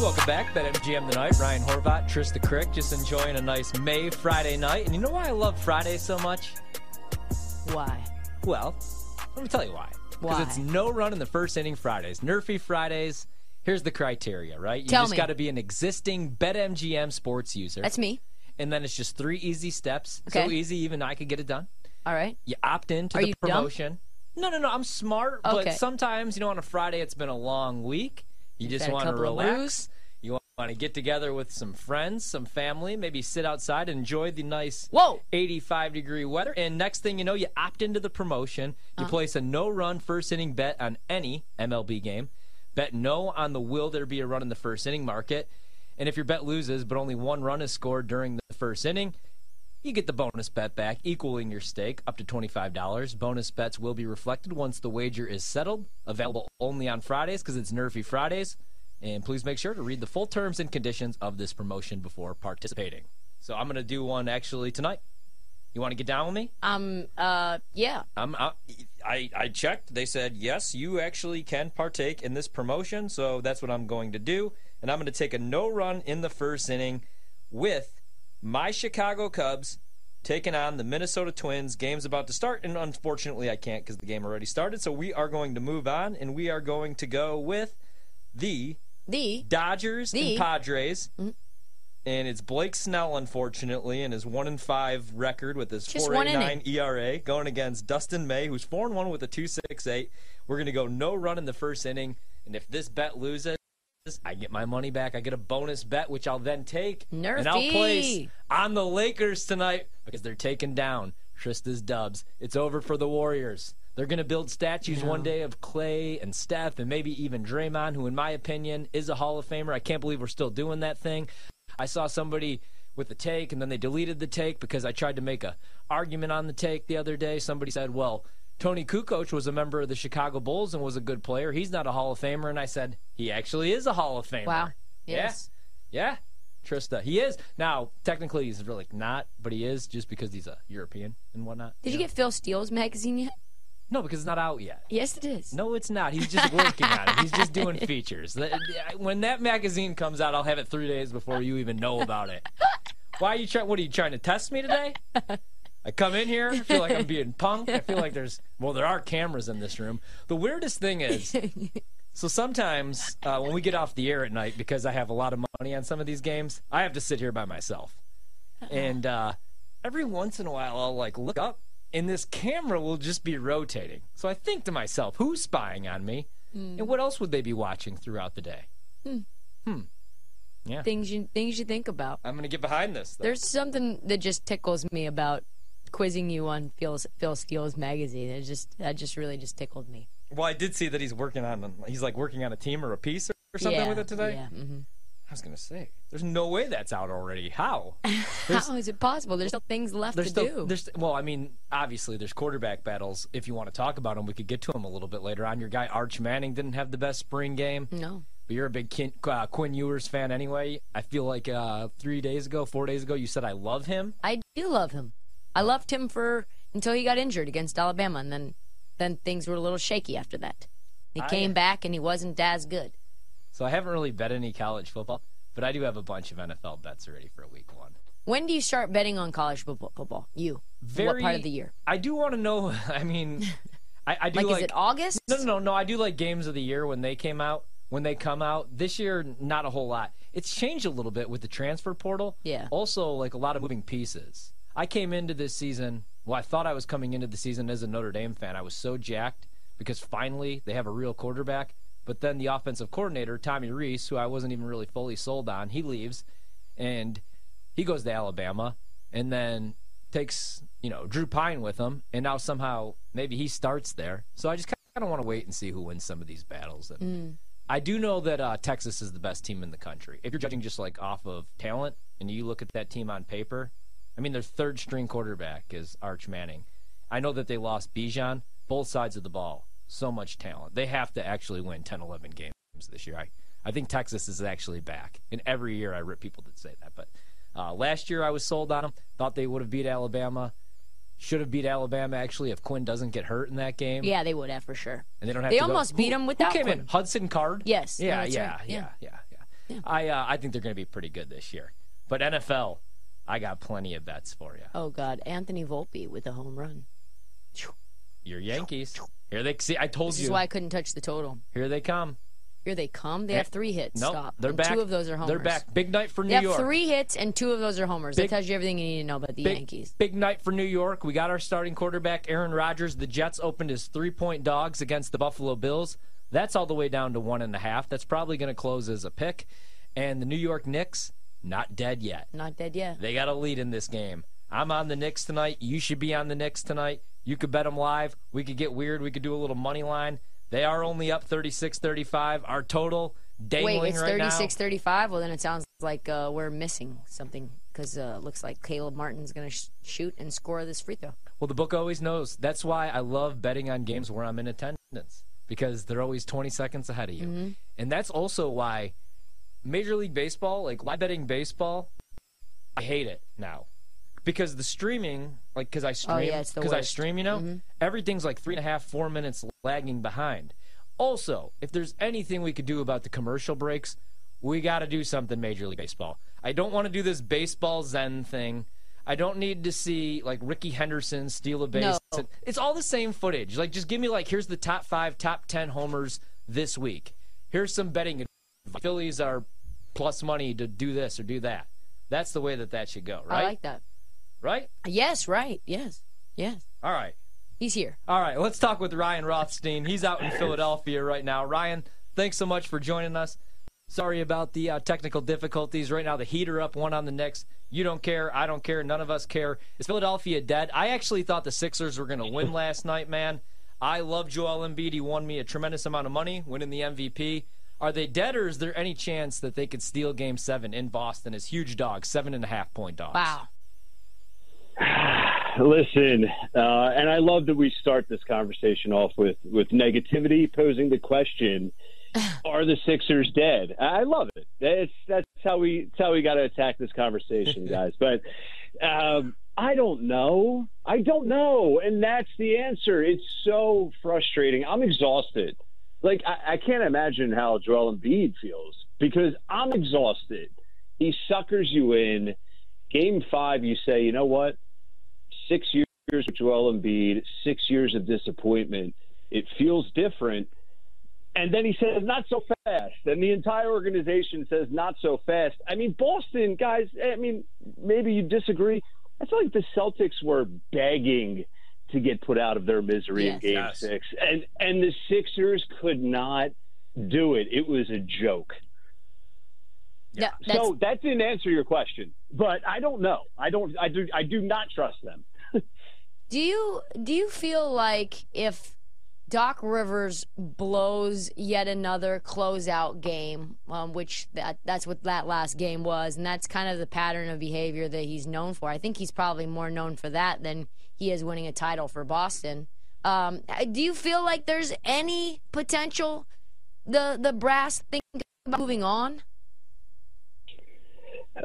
Welcome back, BetMGM tonight. Ryan Horvat, Trista Crick, just enjoying a nice May Friday night. And you know why I love Friday so much? Why? Well, let me tell you why. Why? Because it's no run in the first inning Fridays. NRFI Fridays. Here's the criteria, right? You Tell just got to be an existing BetMGM sports user. That's me. and then it's just three easy steps. Okay. So easy, even I could get it done. All right. You opt into Are the you dumb? promotion. No, no, no. I'm smart, Okay. but sometimes, you know, on a Friday, it's been a long week. You just want to relax. You want to get together with some friends, some family, maybe sit outside and enjoy the nice Whoa. 85 degree weather. And next thing you know, you opt into the promotion. You Uh-huh. place a no run first inning bet on any MLB game. Bet no on the will there be a run in the first inning market. And if your bet loses, but only one run is scored during the first inning, you get the bonus bet back, equaling your stake up to $25. Bonus bets will be reflected once the wager is settled. Available only on Fridays because it's NRFI Fridays. And please make sure to read the full terms and conditions of this promotion before participating. So I'm going to do one actually tonight. You want to get down with me? Um. Uh. Yeah. I'm, I, I I checked. They said yes, you actually can partake in this promotion. So that's what I'm going to do, and I'm going to take a no run in the first inning with my Chicago Cubs taking on the Minnesota Twins. Game's about to start, and unfortunately I can't because the game already started. So we are going to move on, and we are going to go with the The. Dodgers The- and Padres. Mm. And it's Blake Snell, unfortunately, and his one and five record with his four eight nine. ERA going against Dustin May, who's four and one with a two six eight. We're gonna go no run in the first inning, and if this bet loses, I get my money back. I get a bonus bet, which I'll then take, and I'll place on the Lakers tonight because they're taking down Trista's Dubs. It's over for the Warriors. They're going to build statues one day of Clay and Steph and maybe even Draymond, who, in my opinion, is a Hall of Famer. I can't believe we're still doing that thing. I saw somebody with a take, and then they deleted the take because I tried to make a argument on the take the other day. Somebody said, "Well, Toni Kukoc was a member of the Chicago Bulls and was a good player. He's not a Hall of Famer." And I said, "He actually is a Hall of Famer." Wow. Yeah. Yes. Yeah, Trista. He is. Now, technically, he's really not, but he is just because he's a European and whatnot. Did you get Phil Steele's magazine yet? No, because it's not out yet. Yes, it is. No, it's not. He's just working on it. He's just doing features. When that magazine comes out, I'll have it three days before you even know about it. Why are you trying? What are you trying to test me today? I come in here, I feel like I'm being punked. I feel like there's well, there are cameras in this room. The weirdest thing is, so sometimes uh, when we get off the air at night, because I have a lot of money on some of these games, I have to sit here by myself. And uh, every once in a while, I'll like look up, and this camera will just be rotating. So I think to myself, who's spying on me? And what else would they be watching throughout the day? Hmm. Yeah. Things you things you think about. I'm going to get behind this. Though. There's something that just tickles me about quizzing you on Phil Phil Steele's magazine. It just that just really just tickled me. Well, I did see that he's working on. He's like working on a team or a piece or, or something yeah, with it today. Yeah. hmm I was going to say, there's no way that's out already. How? How is it possible? There's still things left There's to still, do. there's well, I mean, obviously there's quarterback battles. If you want to talk about them, we could get to them a little bit later on. Your guy Arch Manning didn't have the best spring game, no. but you're a big Kin, uh, Quinn Ewers fan anyway. I feel like uh, three days ago, four days ago, you said I love him. I do love him. I loved him for until he got injured against Alabama, and then then things were a little shaky after that. He I- came back and he wasn't as good. So I haven't really bet any college football, but I do have a bunch of NFL bets already for week one. When do you start betting on college football? You. what part of the year? I do want to know. I mean, I, I do Like, like. is it August? No, no, no, no. I do like games of the year when they came out. When they come out this year, not a whole lot. It's changed a little bit with the transfer portal. Yeah. Also, like a lot of moving pieces. I came into this season. Well, I thought I was coming into the season as a Notre Dame fan. I was so jacked because finally they have a real quarterback. But then the offensive coordinator, Tommy Rees, who I wasn't even really fully sold on, he leaves, and he goes to Alabama, and then takes you know Drew Pyne with him, and now somehow maybe he starts there. So I just kind of want to wait and see who wins some of these battles. And I do know that uh, Texas is the best team in the country. If you're judging just like off of talent, and you look at that team on paper, I mean their third string quarterback is Arch Manning. I know that they lost Bijan, both sides of the ball. So much talent. They have to actually win 10, 11 games this year. I, I think Texas is actually back. And every year I rip people that say that. But uh, last year I was sold on them. Thought they would have beat Alabama. Should have beat Alabama actually if Quinn doesn't get hurt in that game. Yeah, they would have for sure. And they don't have They to go- almost beat Who- 'em without Who came in? Hudson Card? Yes. Yeah, No, yeah, right. yeah, Yeah. yeah, yeah. I uh, I think they're going to be pretty good this year. But NFL, I got plenty of bets for you. Oh God, Anthony Volpe with a home run. Your Yankees. Here they see. I told This you. This is why I couldn't touch the total. Here they come. Here they come. They have three hits. No, Stop. they're and back. Two of those are homers. They're back. Big night for New They have York. three hits and two of those are homers. Big- that tells you everything you need to know about the big, Yankees. Big night for New York. We got our starting quarterback, Aaron Rodgers. The Jets opened as three point dogs against the Buffalo Bills. That's all the way down to one and a half. That's probably going to close as a pick. And the New York Knicks, not dead yet. Not dead yet. They got a lead in this game. I'm on the Knicks tonight. You should be on the Knicks tonight. You could bet them live. We could get weird. We could do a little money line. They are only up 36 35. Our total dangling Wait, it's right 36 35? Well, then it sounds like uh, we're missing something because uh, it looks like Caleb Martin's going to sh- shoot and score this free throw. Well, the book always knows. That's why I love betting on games where I'm in attendance because they're always 20 seconds ahead of you. Mm-hmm. And that's also why Major League Baseball, like live betting baseball, I hate it now. Because the streaming, like, because I stream, Oh, yeah, because I stream, you know, everything's like three and a half, four minutes lagging behind. Also, if there's anything we could do about the commercial breaks, we got to do something Major League Baseball. I don't want to do this baseball zen thing. I don't need to see like Rickey Henderson steal a base. No. It's all the same footage. Like, just give me like, here's the top five, top ten homers this week. Here's some betting. Phillies are plus money to do this or do that. That's the way that that should go, right? I like that. right? Yes, right. Yes. Yes. All right. He's here. All right, let's talk with Ryan Rothstein. He's out in Philadelphia right now. Ryan, thanks so much for joining us. Sorry about the uh, technical difficulties. Right now, the heater up, one on the Knicks. You don't care. I don't care. None of us care. Is Philadelphia dead? I actually thought the Sixers were going to win last night, man. I love Joel Embiid. He won me a tremendous amount of money, winning the MVP. Are they dead, or is there any chance that they could steal Game Seven in Boston as huge dogs, seven and a half point dogs? Wow. Listen, uh, and I love that we start this conversation off with with negativity, posing the question: Are the Sixers dead? I love it. That's that's how we that's how we got to attack this conversation, guys. but um, I don't know. I don't know, and that's the answer. It's so frustrating. I'm exhausted. Like I, I can't imagine how Joel Embiid feels because I'm exhausted. He suckers you in. Game five, you say, you know what? Six years with Joel Embiid, six years of disappointment. It feels different. And then he says, not so fast. And the entire organization says, not so fast. I mean, Boston, guys, I mean, maybe you disagree. I feel like the Celtics were begging to get put out of their misery in game Yes. six. And, and the Sixers could not do it. It was a joke. Yeah, that's, So that didn't answer your question, but I don't know. I don't. I do. I do not trust them. do you do you feel like if Doc Rivers blows yet another closeout game, um, which that that's what that last game was, and that's kind of the pattern of behavior that he's known for. I think he's probably more known for that than he is winning a title for Boston. Um, do you feel like there's any potential the the brass think moving on?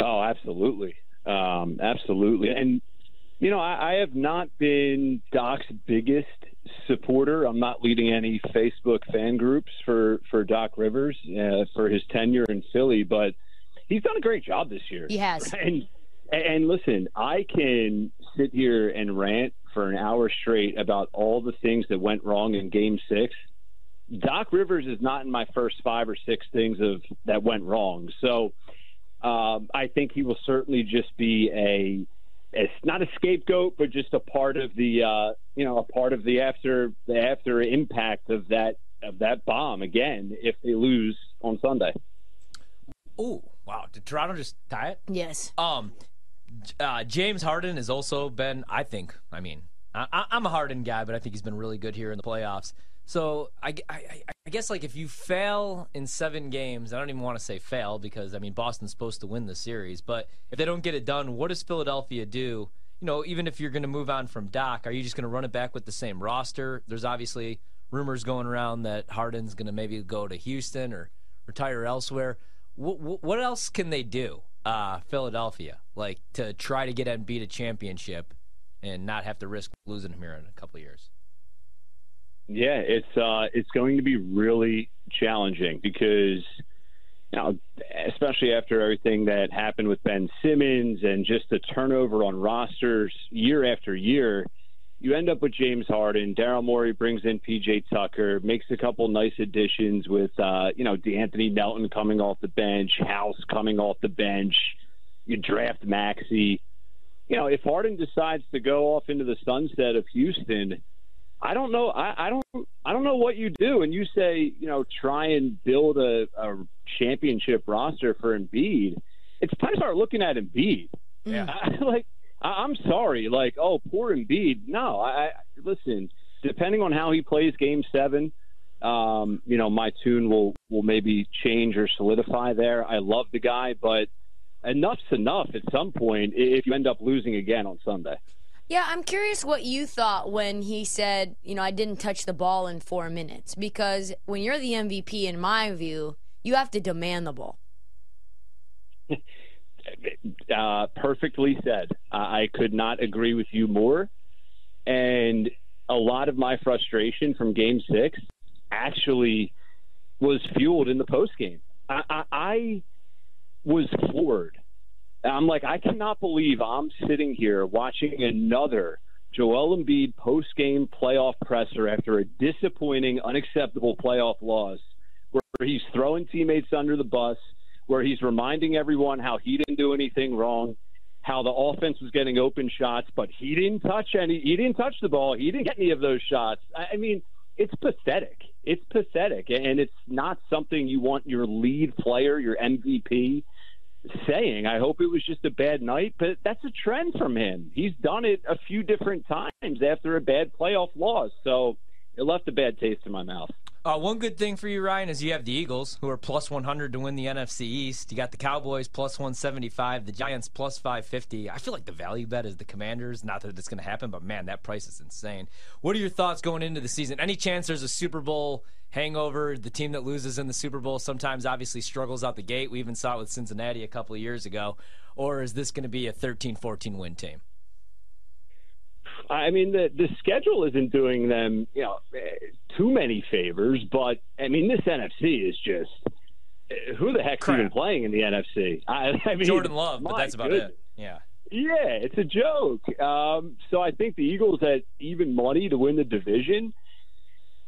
Oh, absolutely, um, absolutely. And you know, I, I have not been Doc's biggest supporter. I'm not leading any Facebook fan groups for for Doc Rivers uh, for his tenure in Philly, but he's done a great job this year. He has. And and listen, I can sit here and rant for an hour straight about all the things that went wrong in Game Six. Doc Rivers is not in my first five or six things of that went wrong. So um, I think he will certainly just be a, it's not a scapegoat, but just a part of the, uh, you know, a part of the after the after impact of that of that bomb again if they lose on Sunday. Ooh, wow. Did Toronto just tie it? Yes. Um, uh, James Harden has also been, I think, I mean, I, I- I'm a Harden guy, but I think he's been really good here in the playoffs. So I, I, I- guess like if you fail in seven games, I don't even want to say fail because I mean Boston's supposed to win the series, but if they don't get it done, what does Philadelphia do? You know, even if you're going to move on from Doc, are you just going to run it back with the same roster? There's obviously rumors going around that Harden's going to maybe go to Houston or retire elsewhere. What, what else can they do, uh, Philadelphia, like to try to get Embiid a championship and not have to risk losing him here in a couple years? Yeah, it's uh, it's going to be really challenging because you know, especially after everything that happened with Ben Simmons and just the turnover on rosters year after year, you end up with James Harden. Daryl Morey brings in PJ Tucker, makes a couple nice additions with, uh, you know, De'Anthony Melton coming off the bench, House coming off the bench. You draft Maxey. You know, if Harden decides to go off into the sunset of Houston, I don't know. I, I don't. I don't know what you do. And you say, you know, try and build a, a championship roster for Embiid. It's time to start looking at Embiid. Yeah. I, like, I, I'm sorry. Like, oh, poor Embiid. No, I, I listen. Depending on how he plays Game Seven, um, you know, my tune will will maybe change or solidify there. I love the guy, but enough's enough at some point if you end up losing again on Sunday. Yeah, I'm curious what you thought when he said, you know, I didn't touch the ball in four minutes. Because when you're the MVP, in my view, you have to demand the ball. uh, perfectly said. I could not agree with you more. And a lot of my frustration from Game Six actually was fueled in the post game. I, I, I was floored. I'm like, I cannot believe I'm sitting here watching another Joel Embiid post game playoff presser after a disappointing, unacceptable playoff loss where he's throwing teammates under the bus, where he's reminding everyone how he didn't do anything wrong, how the offense was getting open shots, but he didn't touch any, he didn't touch the ball, he didn't get any of those shots. I mean, it's pathetic. It's pathetic, and it's not something you want your lead player, your MVP, saying. I hope it was just a bad night, but that's a trend from him. He's done it a few different times after a bad playoff loss, so it left a bad taste in my mouth. Uh, one good thing for you, Ryan, is you have the Eagles, who are plus 100 to win the NFC East. You got the Cowboys plus 175, the Giants plus 550. I feel like the value bet is the Commanders. Not that it's going to happen, but man, that price is insane. What are your thoughts going into the season? Any chance there's a Super Bowl hangover? The team that loses in the Super Bowl sometimes obviously struggles out the gate. We even saw it with Cincinnati a couple of years ago. Or is this going to be a 13 14 win team? I mean, the the schedule isn't doing them, you know, too many favors. But I mean, this NFC is just who the heck's Crap. even playing in the NFC? I, I mean, Jordan Love, but that's about goodness. it. Yeah. Yeah, it's a joke. Um, so I think the Eagles at even money to win the division,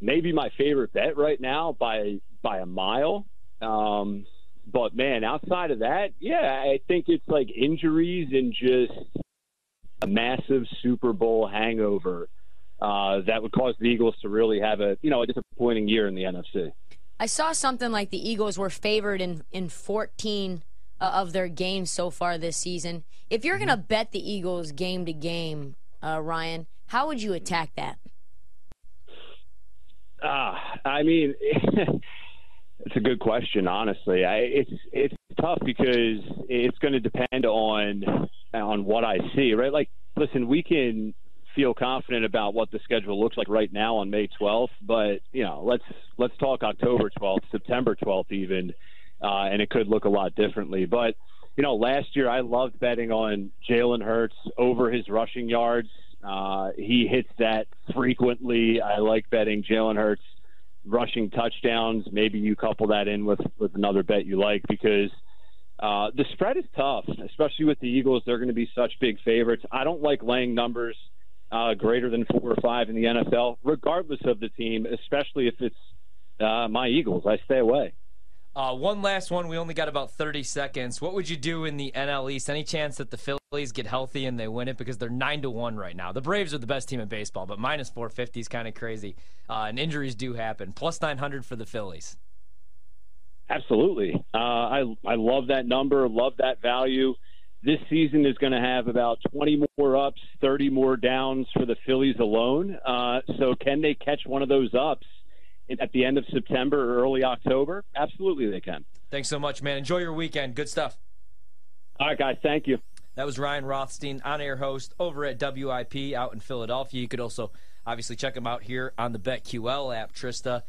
maybe my favorite bet right now by by a mile. Um, but man, outside of that, yeah, I think it's like injuries and just a massive Super Bowl hangover uh, that would cause the Eagles to really have a you know a disappointing year in the NFC. I saw something like the Eagles were favored in, in 14 uh, of their games so far this season. If you're going to bet the Eagles game to game, uh, Ryan, how would you attack that? Ah, I mean, it's a good question. Honestly, I, it's it's tough because it's going to depend on on what I see. Right? Like, listen, we can feel confident about what the schedule looks like right now on May 12th, but you know, let's let's talk October 12th, September 12th, even, uh, and it could look a lot differently. But you know, last year I loved betting on Jalen Hurts over his rushing yards. Uh, he hits that frequently. I like betting Jalen Hurts rushing touchdowns. Maybe you couple that in with with another bet you like because uh, the spread is tough, especially with the Eagles. They're going to be such big favorites. I don't like laying numbers uh, greater than four or five in the NFL, regardless of the team, especially if it's uh, my Eagles. I stay away. Uh, one last one. We only got about 30 seconds. What would you do in the NL East? Any chance that the Phillies get healthy and they win it because they're nine to one right now? The Braves are the best team in baseball, but minus 450 is kind of crazy. Uh, and injuries do happen. Plus 900 for the Phillies. Absolutely. Uh, I I love that number. Love that value. This season is going to have about 20 more ups, 30 more downs for the Phillies alone. Uh, so can they catch one of those ups at the end of September or early October? Absolutely, they can. Thanks so much, man. Enjoy your weekend. Good stuff. All right, guys. Thank you. That was Ryan Rothstein, on air host over at WIP out in Philadelphia. You could also obviously check him out here on the BetQL app, Trista.